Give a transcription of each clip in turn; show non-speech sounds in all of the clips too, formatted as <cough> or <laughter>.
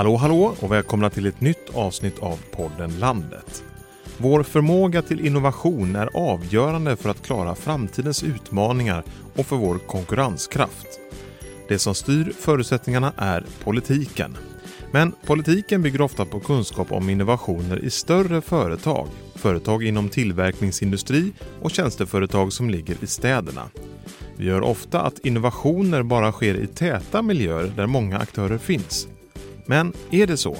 Hallå hallå och välkomna till ett nytt avsnitt av podden Landet. Vår förmåga till innovation är avgörande för att klara framtidens utmaningar och för vår konkurrenskraft. Det som styr förutsättningarna är politiken. Men politiken bygger ofta på kunskap om innovationer i större företag, företag inom tillverkningsindustri och tjänsteföretag som ligger i städerna. Vi gör ofta att innovationer bara sker i täta miljöer där många aktörer finns. Men är det så?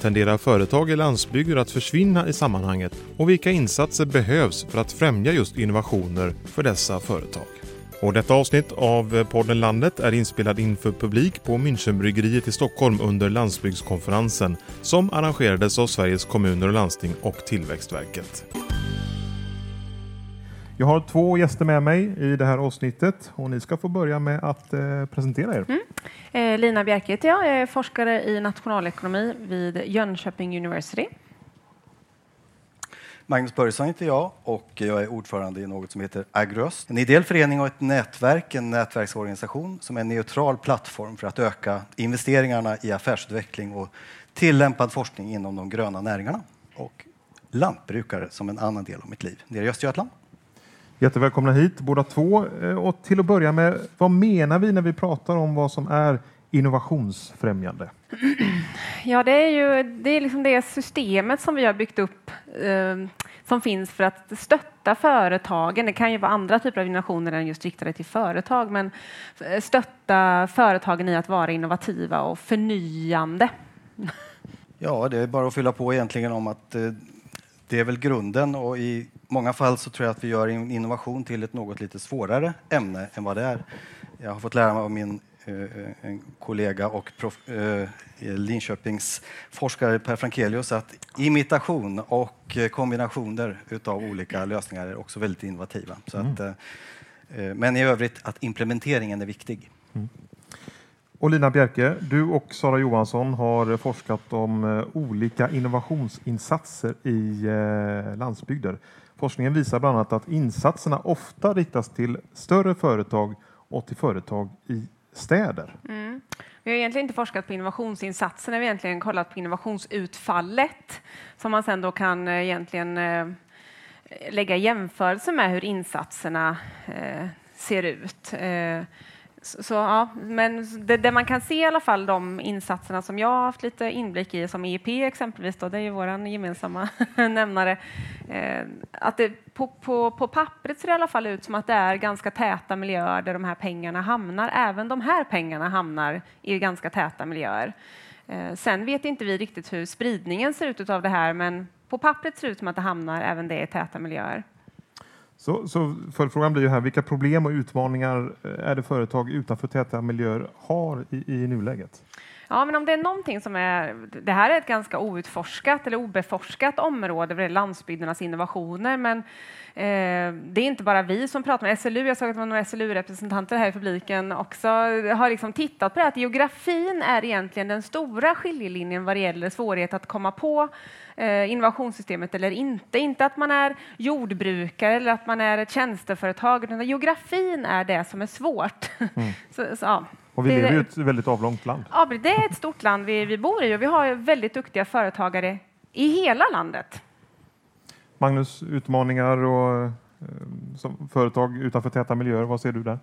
Tenderar företag i landsbygder att försvinna i sammanhanget och vilka insatser behövs för att främja just innovationer för dessa företag? Och detta avsnitt av podden Landet är inspelad inför publik på Münchenbryggeriet i Stockholm under landsbygdskonferensen som arrangerades av Sveriges kommuner och landsting och Tillväxtverket. Jag har två gäster med mig i det här avsnittet och ni ska få börja med att eh, presentera er. Mm. Eh, Lina Bjerke heter jag. Jag är forskare i nationalekonomi vid Jönköping University. Magnus Börjesson heter jag och jag är ordförande i något som heter Agröst. En ideell förening och ett nätverk, en nätverksorganisation som är en neutral plattform för att öka investeringarna i affärsutveckling och tillämpad forskning inom de gröna näringarna. Och lantbrukare som en annan del av mitt liv nere i Östergötland. Jättevälkomna hit båda två. Eh, och till att börja med, vad menar vi när vi pratar om vad som är innovationsfrämjande? <clears throat> Ja, det är ju det, är liksom det systemet som vi har byggt upp eh, som finns för att stötta företagen. Det kan ju vara andra typer av innovationer än just riktade till företag, men eh, stötta företagen i att vara innovativa och förnyande. <laughs> Ja, det är bara att fylla på egentligen om att eh, det är väl grunden och i många fall så tror jag att vi gör innovation till ett något lite svårare ämne än vad det är. Jag har fått lära mig av min eh, en kollega och prof, eh, Linköpings forskare Per Frankelius att imitation och kombinationer utav olika lösningar är också väldigt innovativa. Så mm. att, eh, men i övrigt att implementeringen är viktig. Mm. Och Lina Bjerke, du och Sara Johansson har forskat om eh, olika innovationsinsatser i eh, landsbygder. Forskningen visar bland annat att insatserna ofta riktas till större företag och till företag i städer. Mm. Vi har egentligen inte forskat på innovationsinsatserna, vi har egentligen kollat på innovationsutfallet som man sen då kan eh, egentligen lägga jämförelse med hur insatserna ser ut. Så, ja, men det, det, man kan se i alla fall de insatserna som jag har haft lite inblick i, som EEP exempelvis, då, det är ju vår gemensamma <laughs> nämnare, eh, att det, på, på, på pappret ser det i alla fall ut som att det är ganska täta miljöer där de här pengarna hamnar. Även de här pengarna hamnar i ganska täta miljöer. Eh, sen vet inte vi riktigt hur spridningen ser ut av det här, men på pappret ser det ut som att det hamnar även det i täta miljöer. Så, så följdfrågan blir ju här, vilka problem och utmaningar eh, är det företag utanför täta miljöer har i, i nuläget? Ja, men om det är någonting som är... Det här är ett ganska outforskat eller obeforskat område vad landsbygdernas innovationer, men eh, det är inte bara vi som pratar med SLU. Jag såg att det var några SLU-representanter här i publiken också har liksom tittat på det att geografin är egentligen den stora skiljelinjen vad det gäller svårighet att komma på eh, innovationssystemet eller inte. Inte att man är jordbrukare eller att man är ett tjänsteföretag, utan geografin är det som är svårt. Mm. <laughs> så, så, ja. Och vi lever i ett väldigt avlångt land. Ja, det är ett stort land vi, vi bor i och vi har väldigt duktiga företagare i hela landet. Magnus, utmaningar och eh, som företag utanför täta miljöer, vad ser du där?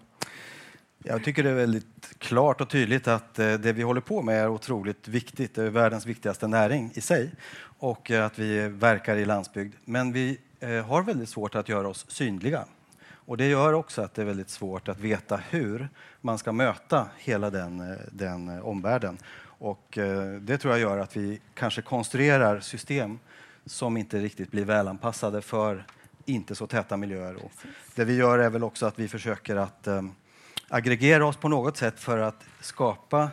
Jag tycker det är väldigt klart och tydligt att eh, det vi håller på med är otroligt viktigt. Det är världens viktigaste näring i sig och att vi verkar i landsbygd. Men vi eh, har väldigt svårt att göra oss synliga. Och det gör också att det är väldigt svårt att veta hur man ska möta hela den, eh, den eh, omvärlden. Och eh, det tror jag gör att vi kanske konstruerar system som inte riktigt blir välanpassade för inte så täta miljöer. Och det vi gör är väl också att vi försöker att aggregera oss på något sätt för att skapa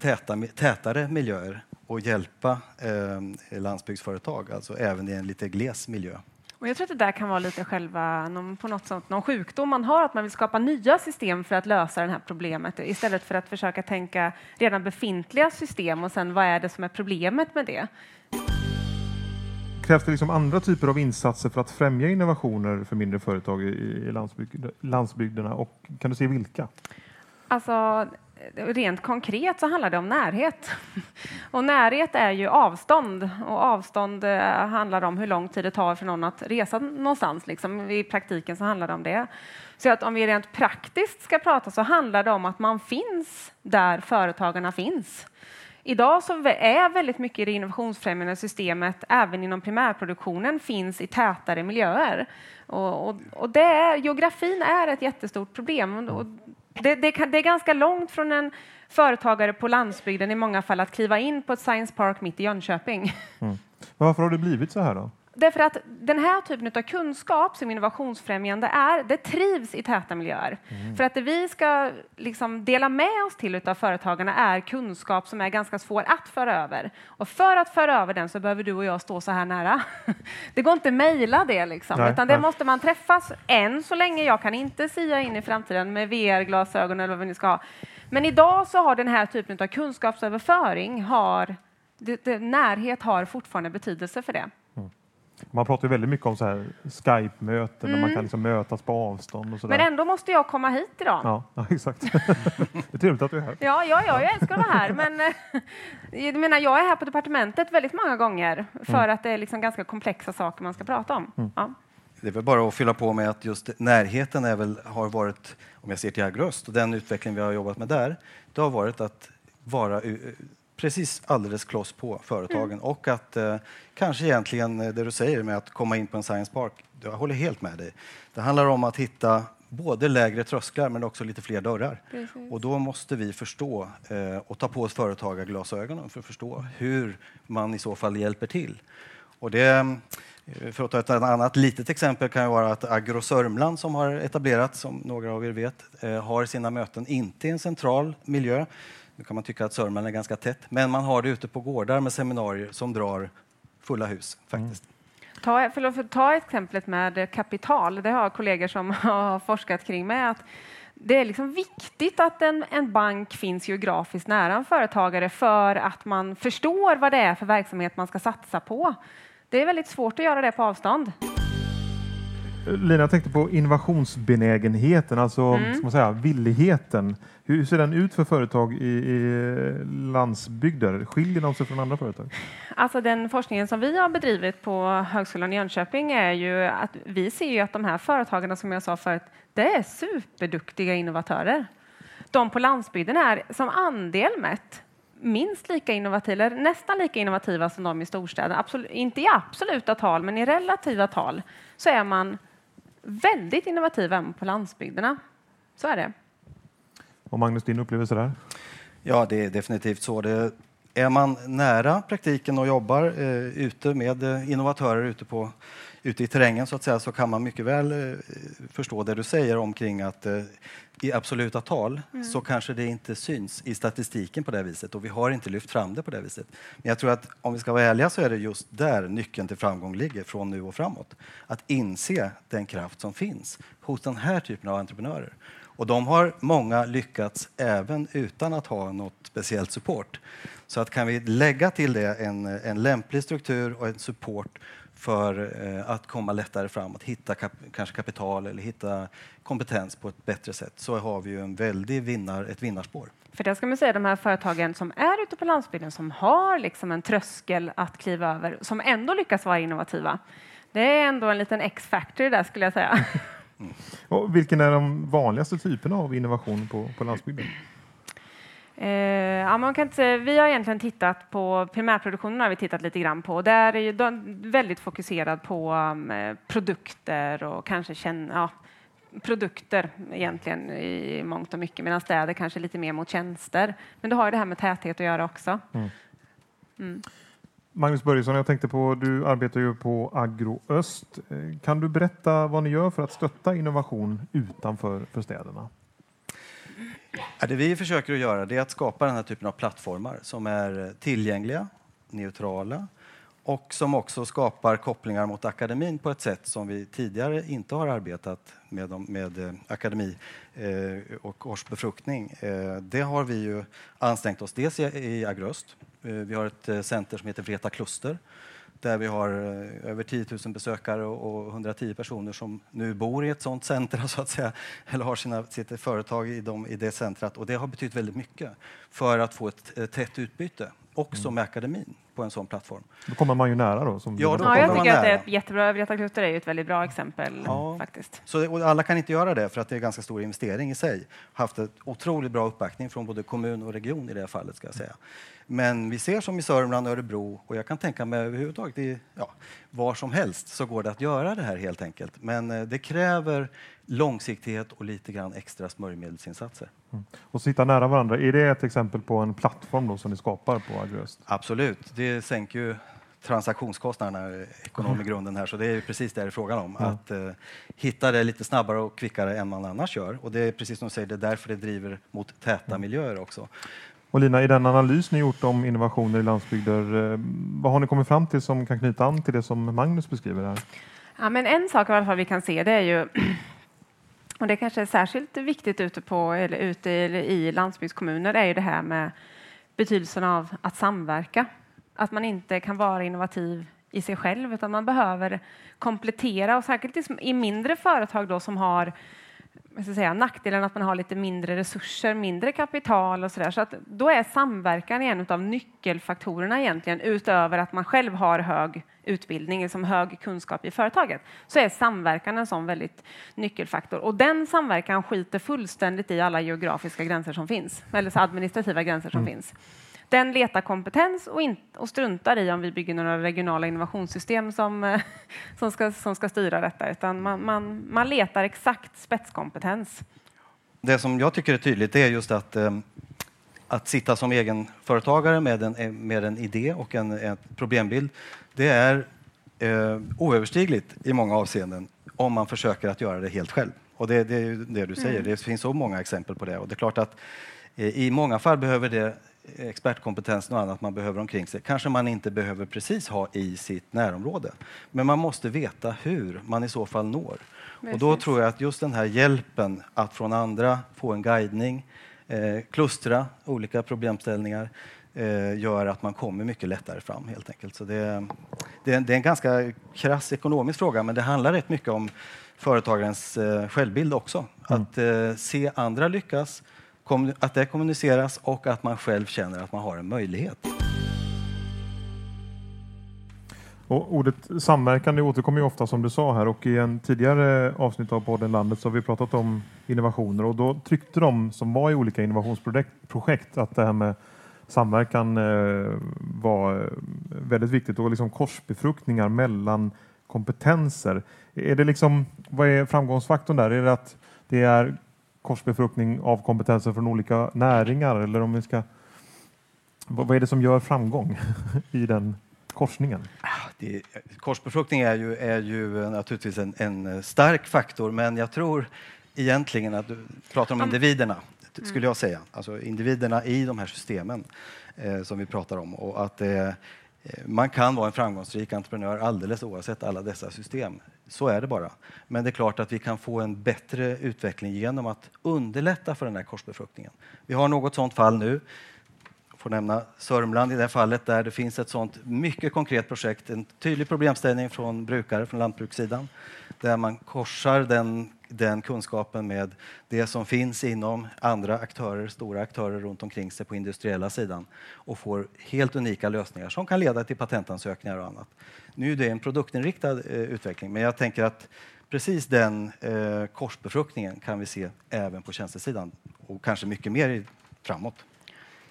täta, tätare miljöer och hjälpa eh, landsbygdsföretag, alltså även i en lite gles miljö. Och jag tror att det där kan vara lite själva, någon, på något sätt, någon sjukdom man har, att man vill skapa nya system för att lösa det här problemet istället för att försöka tänka redan befintliga system och sen vad är det som är problemet med det? Krävs det liksom andra typer av insatser för att främja innovationer för mindre företag i, i landsbygd, landsbygderna och kan du se vilka? Alltså, rent konkret så handlar det om närhet. Och närhet är ju avstånd och avstånd eh, handlar om hur lång tid det tar för någon att resa någonstans. Liksom. I praktiken så handlar det om det. Så att om vi rent praktiskt ska prata så handlar det om att man finns där företagarna finns. Idag så är väldigt mycket i det innovationsfrämjande systemet, även inom primärproduktionen, finns i tätare miljöer. Och, och, och det är, geografin är ett jättestort problem. Och det, det, det, är ganska långt från en företagare på landsbygden i många fall att kliva in på ett science park mitt i Jönköping. Mm. Varför har det blivit så här då? Därför att den här typen av kunskap som innovationsfrämjande är, det trivs i täta miljöer. Mm. För att det vi ska liksom dela med oss till av företagarna är kunskap som är ganska svår att föra över. Och för att föra över den så behöver du och jag stå så här nära. <laughs> Det går inte att mejla det, liksom, nej, utan det nej. måste man träffas än så länge. Jag kan inte sia in i framtiden med VR-glasögon eller vad ni ska ha. Men idag så har den här typen av kunskapsöverföring har det, det, närhet har fortfarande betydelse för det. Man pratar ju väldigt mycket om så här Skype-möten mm. där man kan mm. liksom mötas på avstånd. Och så Men ändå måste jag komma hit idag. Ja, <laughs> ja exakt. det är trevligt att du är här. Ja, ja, ja jag älskar att vara här. Men eh, jag, menar, jag är här på departementet väldigt många gånger för mm. att det är liksom ganska komplexa saker man ska prata om. Mm. Ja. Det är väl bara att fylla på med att just närheten är väl, har varit, om jag ser till Agröst och den utveckling vi har jobbat med där, det har varit att vara precis alldeles kloss på företagen mm. och att eh, kanske egentligen eh, det du säger med att komma in på en science park, jag håller helt med dig. Det handlar om att hitta både lägre trösklar men också lite fler dörrar. Precis. Och då måste vi förstå eh, och ta på oss företagarglasögonen för att förstå hur man i så fall hjälper till. Och det, eh, för att ta ett annat litet exempel kan ju vara att Agro Sörmland som har etablerats, som några av er vet, eh, har sina möten inte i en central miljö nu kan man tycka att Sörmland är ganska tätt, men man har det ute på gårdar med seminarier som drar fulla hus. faktiskt. Mm. Ta, för att ta exemplet med kapital, det har kollegor som <laughs> har forskat kring med. Att det är liksom viktigt att en, en bank finns geografiskt nära en företagare för att man förstår vad det är för verksamhet man ska satsa på. Det är väldigt svårt att göra det på avstånd. Lina, tänkte på innovationsbenägenheten, alltså mm. ska man säga, villigheten. Hur ser den ut för företag i, i landsbygder? Skiljer de sig från andra företag? Alltså den forskningen som vi har bedrivit på Högskolan i Jönköping är ju att vi ser ju att de här företagen som jag sa förut, det är superduktiga innovatörer. De på landsbygden är som andel mätt minst lika innovativa, eller nästan lika innovativa som de i storstäderna. Absolut, inte i absoluta tal, men i relativa tal så är man väldigt innovativ även på landsbygderna. Så är det. Och Magnus, din upplevelse där? Ja, det är definitivt så. Det, är man nära praktiken och jobbar eh, ute med eh, innovatörer ute, på, ute i terrängen så att säga så kan man mycket väl eh, förstå det du säger omkring att eh, i absoluta tal mm. så kanske det inte syns i statistiken på det viset och vi har inte lyft fram det på det viset. Men jag tror att om vi ska vara ärliga så är det just där nyckeln till framgång ligger från nu och framåt. Att inse den kraft som finns hos den här typen av entreprenörer. Och de har många lyckats även utan att ha något speciellt support. Så att kan vi lägga till det en, en lämplig struktur och en support för eh, att komma lättare fram, att hitta kap kanske kapital eller hitta kompetens på ett bättre sätt, så har vi ju en väldig vinnar, ett vinnarspår. För det ska man säga, de här företagen som är ute på landsbygden, som har liksom en tröskel att kliva över, som ändå lyckas vara innovativa. Det är ändå en liten X-factor där skulle jag säga. Mm. Och vilken är de vanligaste typerna av innovation på, på landsbygden? Eh, ja, man kan inte, vi har egentligen tittat på primärproduktionen har vi tittat lite grann på. Där är ju väldigt fokuserad på um, produkter och kanske känna, ja, produkter egentligen i mångt och mycket medan städer kanske lite mer mot tjänster. Men det har ju det här med täthet att göra också. Mm. Mm. Magnus Börjesson, jag tänkte på, du arbetar ju på Agro Öst. Eh, kan du berätta vad ni gör för att stötta innovation utanför för städerna? Det vi försöker att göra är att skapa den här typen av plattformar som är tillgängliga, neutrala och som också skapar kopplingar mot akademin på ett sätt som vi tidigare inte har arbetat med, med eh, akademi eh, och årsbefruktning. Eh, det har vi ju ansträngt oss dels i, Agröst. Vi har ett center som heter Vreta Kluster där vi har eh, över 10 000 besökare och 110 personer som nu bor i ett sådant centra <laughs> så att säga, eller har sina, sitt företag i, dem, i det centrat. Och det har betytt väldigt mycket för att få ett, tätt utbyte, också mm. med akademin på en sån plattform. Då kommer man ju nära då. Som ja, då ja, jag tycker att det är ett jättebra, Vreta Kluster är ju ett väldigt bra exempel ja. faktiskt. Så, alla kan inte göra det för att det är ganska stor investering i sig. Haft ett otroligt bra uppbackning från både kommun och region i det här fallet ska jag säga. Men vi ser som i Sörmland Örebro och jag kan tänka mig överhuvudtaget i, ja, var som helst så går det att göra det här helt enkelt. Men eh, det kräver långsiktighet och lite grann extra smörjmedelsinsatser. Mm. Och sitta nära varandra, är det ett exempel på en plattform då som ni skapar på Agröst? Absolut, det sänker ju transaktionskostnaderna, ekonomigrunden här, så det är precis det det är frågan om. Mm. Att uh, hitta det lite snabbare och kvickare än man annars gör. Och det är precis som du säger, det är därför det driver mot täta mm. miljöer också. Och Lina, i den analys ni gjort om innovationer i landsbygder, eh, vad har ni kommit fram till som kan knyta an till det som Magnus beskriver här? Ja, men en sak i alla fall vi kan se det är ju <clears throat> och det kanske är särskilt viktigt ute, på, eller ute i landsbygdskommuner är ju det här med betydelsen av att samverka. Att man inte kan vara innovativ i sig själv utan man behöver komplettera och särskilt i mindre företag då som har jag ska säga, nackdelen att man har lite mindre resurser, mindre kapital och sådär. Så att då är samverkan en av nyckelfaktorerna egentligen utöver att man själv har hög utbildning, liksom hög kunskap i företaget, så är samverkan en sån väldigt nyckelfaktor. Och den samverkan skiter fullständigt i alla geografiska gränser som finns, eller administrativa gränser som mm. finns. Den letar kompetens och, in, och struntar i om vi bygger några regionala innovationssystem som, eh, som, ska, som ska styra detta, utan man, man, man letar exakt spetskompetens. Det som jag tycker är tydligt är just att eh, att sitta som egenföretagare med en, med en idé och en, en problembild, det är eh, oöverstigligt i många avseenden om man försöker att göra det helt själv. Och det, det är ju det du säger, mm. det finns så många exempel på det. Och det är klart att eh, i många fall behöver det expertkompetens och annat man behöver omkring sig kanske man inte behöver precis ha i sitt närområde. Men man måste veta hur man i så fall når. Precis. Och då tror jag att just den här hjälpen att från andra få en guidning, eh, klustra olika problemställningar eh, gör att man kommer mycket lättare fram helt enkelt. Så det, det, är, det är en ganska krass ekonomisk fråga men det handlar rätt mycket om företagarens eh, självbild också. Mm. Att eh, se andra lyckas, att det kommuniceras och att man själv känner att man har en möjlighet. Och ordet samverkan det återkommer ju ofta som du sa här och i en tidigare avsnitt av podden Landet så har vi pratat om innovationer och då tryckte de som var i olika innovationsprojekt att det här med samverkan eh, var eh, väldigt viktigt och liksom korsbefruktningar mellan kompetenser. Är det liksom, vad är framgångsfaktorn där? Är det att det är korsbefruktning av kompetenser från olika näringar eller om vi ska vad är det som gör framgång <laughs> i den korsningen? Ah, det, korsbefruktning är ju, är ju naturligtvis en, en, stark faktor, men jag tror egentligen att du pratar om individerna, skulle jag säga. Alltså individerna i de här systemen eh, som vi pratar om. Och att eh, Eh, man kan vara en framgångsrik entreprenör alldeles oavsett alla dessa system. Så är det bara. Men det är klart att vi kan få en bättre utveckling genom att underlätta för den här korsbefruktningen. Vi har något sådant fall nu får nämna Sörmland i det fallet där det finns ett sådant mycket konkret projekt, en tydlig problemställning från brukare från lantbrukssidan där man korsar den, den kunskapen med det som finns inom andra aktörer, stora aktörer runt omkring sig på industriella sidan och får helt unika lösningar som kan leda till patentansökningar och annat. Nu är det en produktinriktad eh, utveckling men jag tänker att precis den eh, korsbefruktningen kan vi se även på tjänstesidan och kanske mycket mer framåt.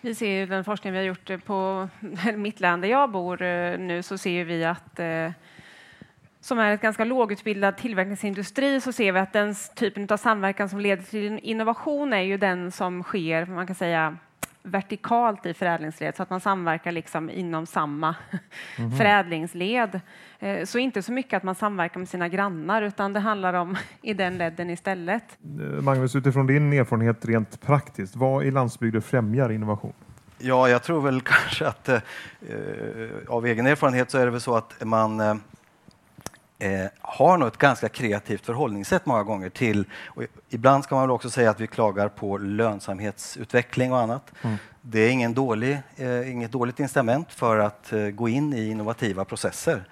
Vi ser ju den forskning vi har gjort eh, på <laughs> mitt län där jag bor eh, nu så ser vi att eh, som är ett ganska lågutbildad tillverkningsindustri så ser vi att den typen av samverkan som leder till innovation är ju den som sker, man kan säga vertikalt i förädlingsled så att man samverkar liksom inom samma <laughs> mm förädlingsled. Eh, så inte så mycket att man samverkar med sina grannar utan det handlar om <laughs> i den ledden istället. Eh, Magnus, utifrån din erfarenhet rent praktiskt, vad i landsbygden främjar innovation? Ja, jag tror väl <laughs> kanske att eh, av egen erfarenhet så är det väl så att man eh, eh, har nog ett ganska kreativt förhållningssätt många gånger till, och ibland ska man väl också säga att vi klagar på lönsamhetsutveckling och annat. Mm. Det är ingen dålig, eh, inget dåligt incitament för att eh, gå in i innovativa processer.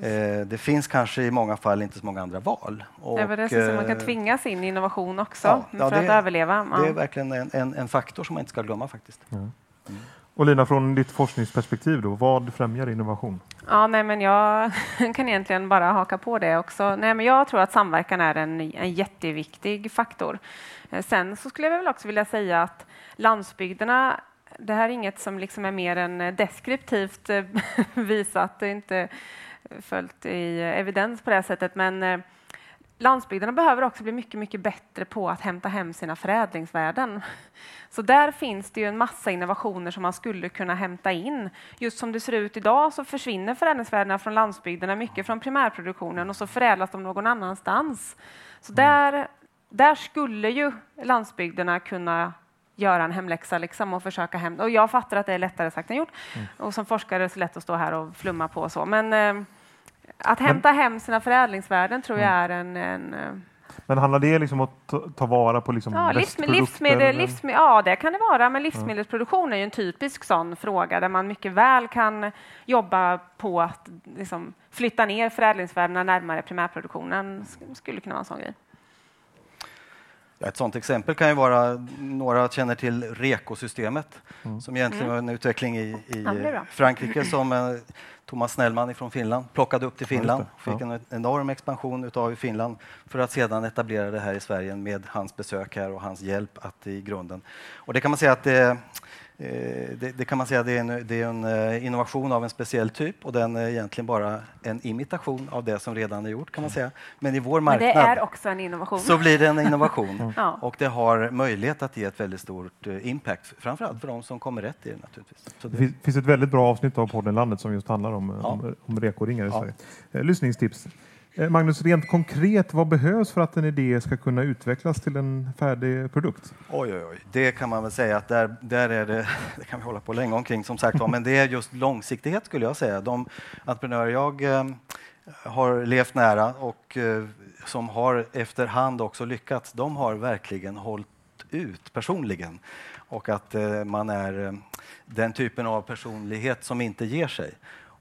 Ja, eh, det finns kanske i många fall inte så många andra val. Och, det är det så man kan eh, tvingas in i innovation också ja, för ja, det, att överleva. Det är verkligen en, en, en, faktor som man inte ska glömma faktiskt. Mm. Och Lina, från ditt forskningsperspektiv, då, vad främjar innovation? Ja, nej, men jag <laughs> kan egentligen bara haka på det också. Nej, men jag tror att samverkan är en, en jätteviktig faktor. Eh, sen så skulle jag väl också vilja säga att landsbygderna det här är inget som liksom är mer än eh, deskriptivt eh, <laughs> visat, det är inte följt i evidens på det här sättet, men eh, landsbygderna behöver också bli mycket, mycket bättre på att hämta hem sina förädlingsvärden. Så där finns det ju en massa innovationer som man skulle kunna hämta in. Just som det ser ut idag så försvinner förädlingsvärdena från landsbygderna, mycket från primärproduktionen och så förädlas de någon annanstans. Så där, där skulle ju landsbygderna kunna göra en hemläxa liksom och försöka hämta. Och jag fattar att det är lättare sagt än gjort. Mm. Och som forskare är det så lätt att stå här och flumma på och så. Men eh, att hämta Men, hem sina förädlingsvärden tror jag mm. är en, en eh, men handlar det liksom om att ta, vara på liksom ja, livsmedel, livsmedel, livsmedel, ja, det kan det vara. Men livsmedelsproduktion är ju en typisk sån fråga där man mycket väl kan jobba på att liksom flytta ner förädlingsvärdena närmare primärproduktionen. skulle kunna vara en sån grej. Ett sådant exempel kan ju vara, några känner till REKO-systemet mm. som egentligen mm. var en utveckling i, i ja, Frankrike som eh, Thomas Snellman från Finland plockade upp till Finland. Fick en enorm expansion utav Finland för att sedan etablera det här i Sverige med hans besök här och hans hjälp att i grunden. Och det kan man säga att det, det, det, kan man säga det är, en, det är en eh, innovation av en speciell typ och den är egentligen bara en imitation av det som redan är gjort kan man säga. Men i vår marknad Men det är också en innovation. så blir det en innovation <laughs> ja. och det har möjlighet att ge ett väldigt stort eh, impact, framförallt för de som kommer rätt i det naturligtvis. det, det finns ett väldigt bra avsnitt av podden Landet som just handlar om, ja. om, om rekoringar i ja. Sverige. Lyssningstips. Eh, Magnus, rent konkret, vad behövs för att en idé ska kunna utvecklas till en färdig produkt? Oj, oj, oj. Det kan man väl säga att där, där är det, <laughs> det kan vi hålla på länge omkring som sagt men det är just långsiktighet skulle jag säga. De entreprenörer jag eh, har levt nära och eh, som har efterhand också lyckats, de har verkligen hållit ut personligen och att eh, man är eh, den typen av personlighet som inte ger sig.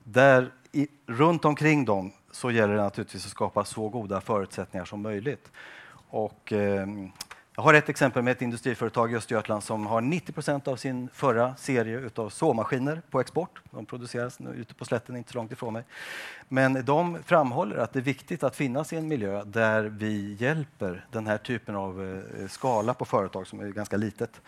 Där i, runt omkring dem så gäller det naturligtvis att skapa så goda förutsättningar som möjligt. Och, eh, jag har ett exempel med ett industriföretag i Östergötland som har 90 procent av sin förra serie av såmaskiner på export. De produceras nu ute på slätten, inte så långt ifrån mig. Men de framhåller att det är viktigt att finnas i en miljö där vi hjälper den här typen av eh, skala på företag som är ganska litet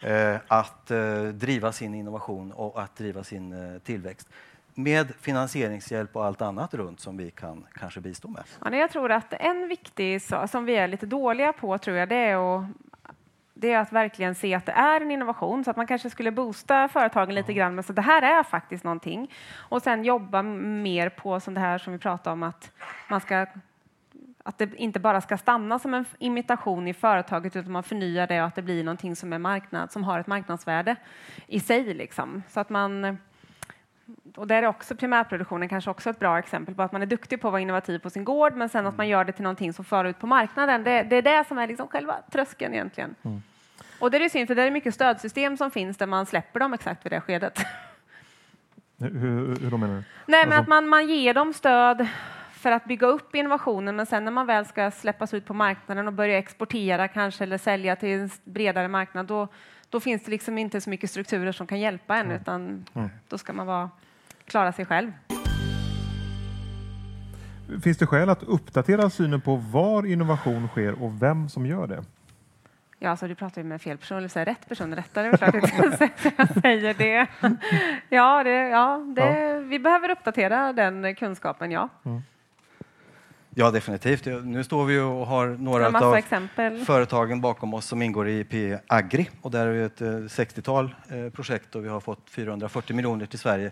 eh, att eh, driva sin innovation och att driva sin eh, tillväxt med finansieringshjälp och allt annat runt som vi kan kanske bistå med. Ja, jag tror att en viktig sak som vi är lite dåliga på tror jag, det är att det är att verkligen se att det är en innovation så att man kanske skulle boosta företagen lite grann men så det här är faktiskt någonting. Och sen jobba mer på som det här som vi pratade om att man ska att det inte bara ska stanna som en imitation i företaget utan man förnyar det och att det blir någonting som är marknad som har ett marknadsvärde i sig liksom. Så att man och där är också primärproduktionen kanske också ett bra exempel på att man är duktig på att vara innovativ på sin gård men sen att man gör det till någonting som för ut på marknaden. Det, det är det som är liksom själva tröskeln egentligen. Mm. Och det är synd, för det är mycket stödsystem som finns där man släpper dem exakt vid det skedet. Hur, hur då menar du? Nej, men alltså- att man, man ger dem stöd för att bygga upp innovationen men sen när man väl ska släppas ut på marknaden och börja exportera kanske eller sälja till en bredare marknad då, då finns det liksom inte så mycket strukturer som kan hjälpa en mm. utan mm. då ska man vara klara sig själv. Finns det skäl att uppdatera synen på var innovation sker och vem som gör det? Ja, alltså du pratar ju med fel person, eller säger rätt person. Rätt är klart jag säger det. Ja, det, ja, det, ja. vi behöver uppdatera den kunskapen, ja. Mm. Ja, definitivt. Nu står vi och har några av exempel. företagen bakom oss som ingår i P Agri och där är vi ett 60-tal eh, eh, projekt och vi har fått 440 miljoner till Sverige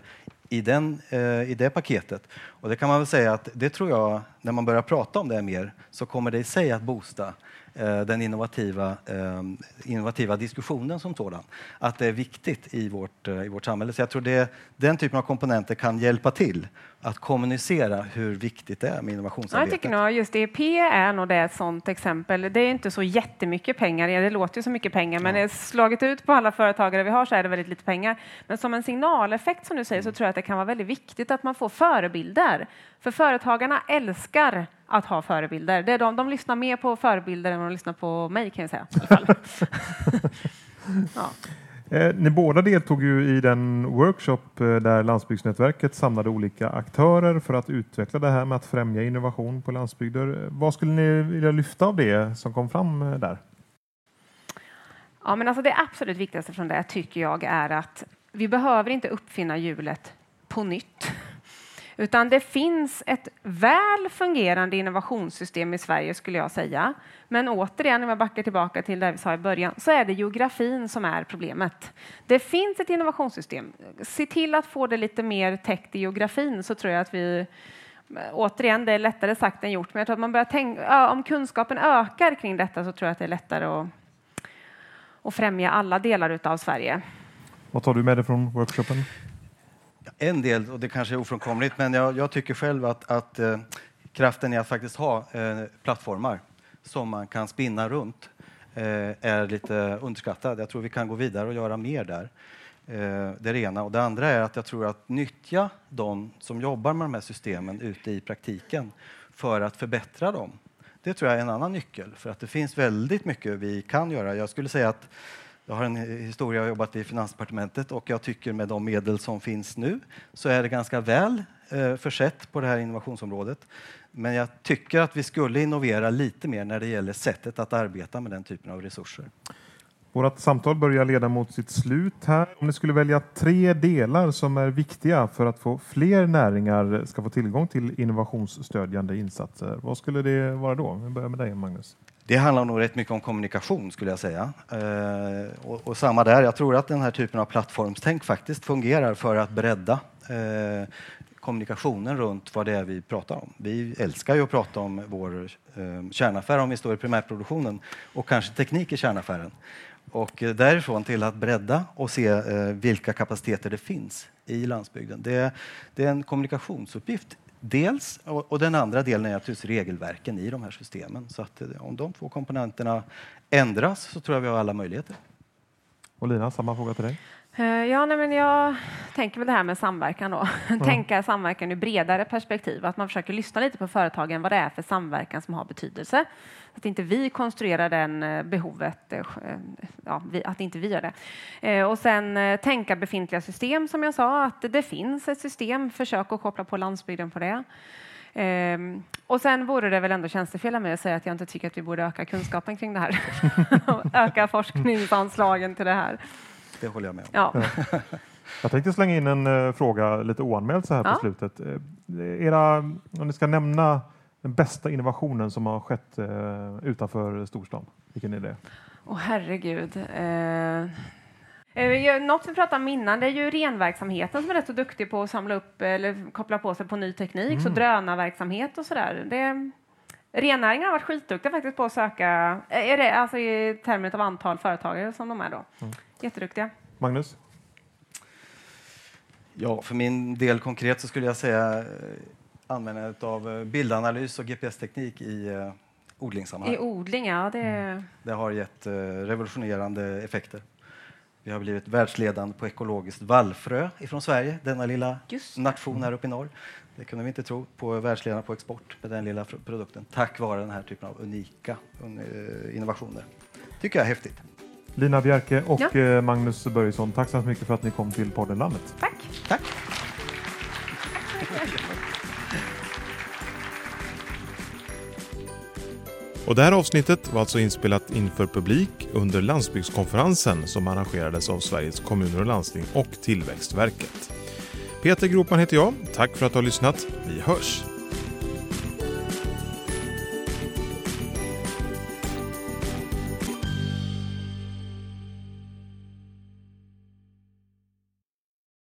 i, den, eh, i det paketet. Och det kan man väl säga att det tror jag, när man börjar prata om det mer, så kommer det i sig att boosta den innovativa, eh, innovativa diskussionen som sådan. Att det är viktigt i vårt, eh, i vårt samhälle. Så jag tror det, den typen av komponenter kan hjälpa till att kommunicera hur viktigt det är med innovationsarbetet. jag tycker nog just EP är nog det ett sådant exempel. Det är inte så jättemycket pengar, det låter ju så mycket pengar, men ja. slagit ut på alla företagare vi har så är det väldigt lite pengar. Men som en signaleffekt som du säger så tror jag att det kan vara väldigt viktigt att man får förebilder. För företagarna älskar att ha förebilder. Det är de, de lyssnar mer på förebilder än de lyssnar på mig kan jag säga. <laughs> ja. Eh, ni båda deltog ju i den workshop eh, där Landsbygdsnätverket samlade olika aktörer för att utveckla det här med att främja innovation på landsbygder. Vad skulle ni vilja lyfta av det som kom fram eh, där? Ja, men alltså det absolut viktigaste från det tycker jag är att vi behöver inte uppfinna hjulet på nytt. Utan det finns ett väl fungerande innovationssystem i Sverige skulle jag säga. Men återigen, om jag backar tillbaka till det vi sa i början, så är det geografin som är problemet. Det finns ett innovationssystem. Se till att få det lite mer täckt i geografin så tror jag att vi eh, Återigen, det är lättare sagt än gjort, men jag tror att man börjar tänka, om kunskapen ökar kring detta så tror jag att det är lättare att, att främja alla delar av Sverige. Vad tar du med dig från workshopen? En del, och det kanske är ofrånkomligt, men jag, jag tycker själv att, att eh, kraften i att faktiskt ha eh, plattformar som man kan spinna runt eh, är lite underskattad. Jag tror vi kan gå vidare och göra mer där. Eh, det är det ena. Och det andra är att jag tror att nyttja de som jobbar med de här systemen ute i praktiken för att förbättra dem. Det tror jag är en annan nyckel, för att det finns väldigt mycket vi kan göra. Jag skulle säga att jag har en historia, jag har jobbat i Finansdepartementet och jag tycker med de medel som finns nu så är det ganska väl eh, försett på det här innovationsområdet. Men jag tycker att vi skulle innovera lite mer när det gäller sättet att arbeta med den typen av resurser. Vårt samtal börjar leda mot sitt slut här. Om ni skulle välja tre delar som är viktiga för att få fler näringar ska få tillgång till innovationsstödjande insatser, vad skulle det vara då? Vi börjar med dig Magnus. Det handlar nog rätt mycket om kommunikation skulle jag säga. Eh, och, och, samma där, jag tror att den här typen av plattformstänk faktiskt fungerar för att bredda eh, kommunikationen runt vad det är vi pratar om. Vi älskar ju att prata om vår eh, kärnaffär om vi står i primärproduktionen och kanske teknik i kärnaffären. Och eh, därifrån till att bredda och se eh, vilka kapaciteter det finns i landsbygden. Det, det är en kommunikationsuppgift Dels, och den andra delen är naturligtvis regelverken i de här systemen. Så att eh, om de två komponenterna ändras så tror jag vi har alla möjligheter. Och Lina, samma fråga till dig. Eh, ja, nej, men jag tänker väl det här med samverkan då. <laughs> Mm. Tänka samverkan i bredare perspektiv. Att man försöker lyssna lite på företagen vad det är för samverkan som har betydelse. Att inte vi konstruerar den eh, behovet, eh, ja, att inte vi gör det. Och sen tänka befintliga system som jag sa, att det finns ett system. Försök att koppla på landsbygden på det. Um, och sen vore det väl ändå tjänstefel av mig att säga att jag inte tycker att vi borde öka kunskapen kring det här. <laughs> öka forskningsanslagen till det här. Det håller jag med om. Ja. <laughs> Jag tänkte slänga in en uh, fråga lite oanmäld så här ja. på slutet. Uh, era, om ni ska nämna den bästa innovationen som har skett uh, utanför storstan, vilken är det? Åh oh, herregud. Något vi pratade om innan det är ju renverksamheten som är rätt så duktig på att samla upp eller koppla på sig på ny teknik, mm. så drönarverksamhet och sådär. Det, Rennäringen har varit skitduktiga faktiskt på att söka, är det, alltså i termer av antal företagare som de är då. Mm. Jätteduktiga. Magnus? Ja, för min del konkret så skulle jag säga eh, användandet av eh, bildanalys och GPS-teknik i eh, odlingssammanhang. I odling, ja. Det... Mm. det har gett revolutionerande effekter. Vi har blivit världsledande på ekologiskt vallfrö ifrån Sverige, denna lilla nation här uppe i norr. Det kunde vi inte tro på världsledande på export med den lilla produkten tack vare den här typen av unika innovationer. tycker jag är häftigt. Lina Bjerke och ja. Eh, Magnus Börjesson, tack så mycket för att ni kom till podden Landet. Tack. Tack. Och det här avsnittet var alltså inspelat inför publik under landsbygdskonferensen som arrangerades av Sveriges kommuner och landsting och Tillväxtverket. Peter Gropan heter jag. Tack för att du har lyssnat. Vi hörs!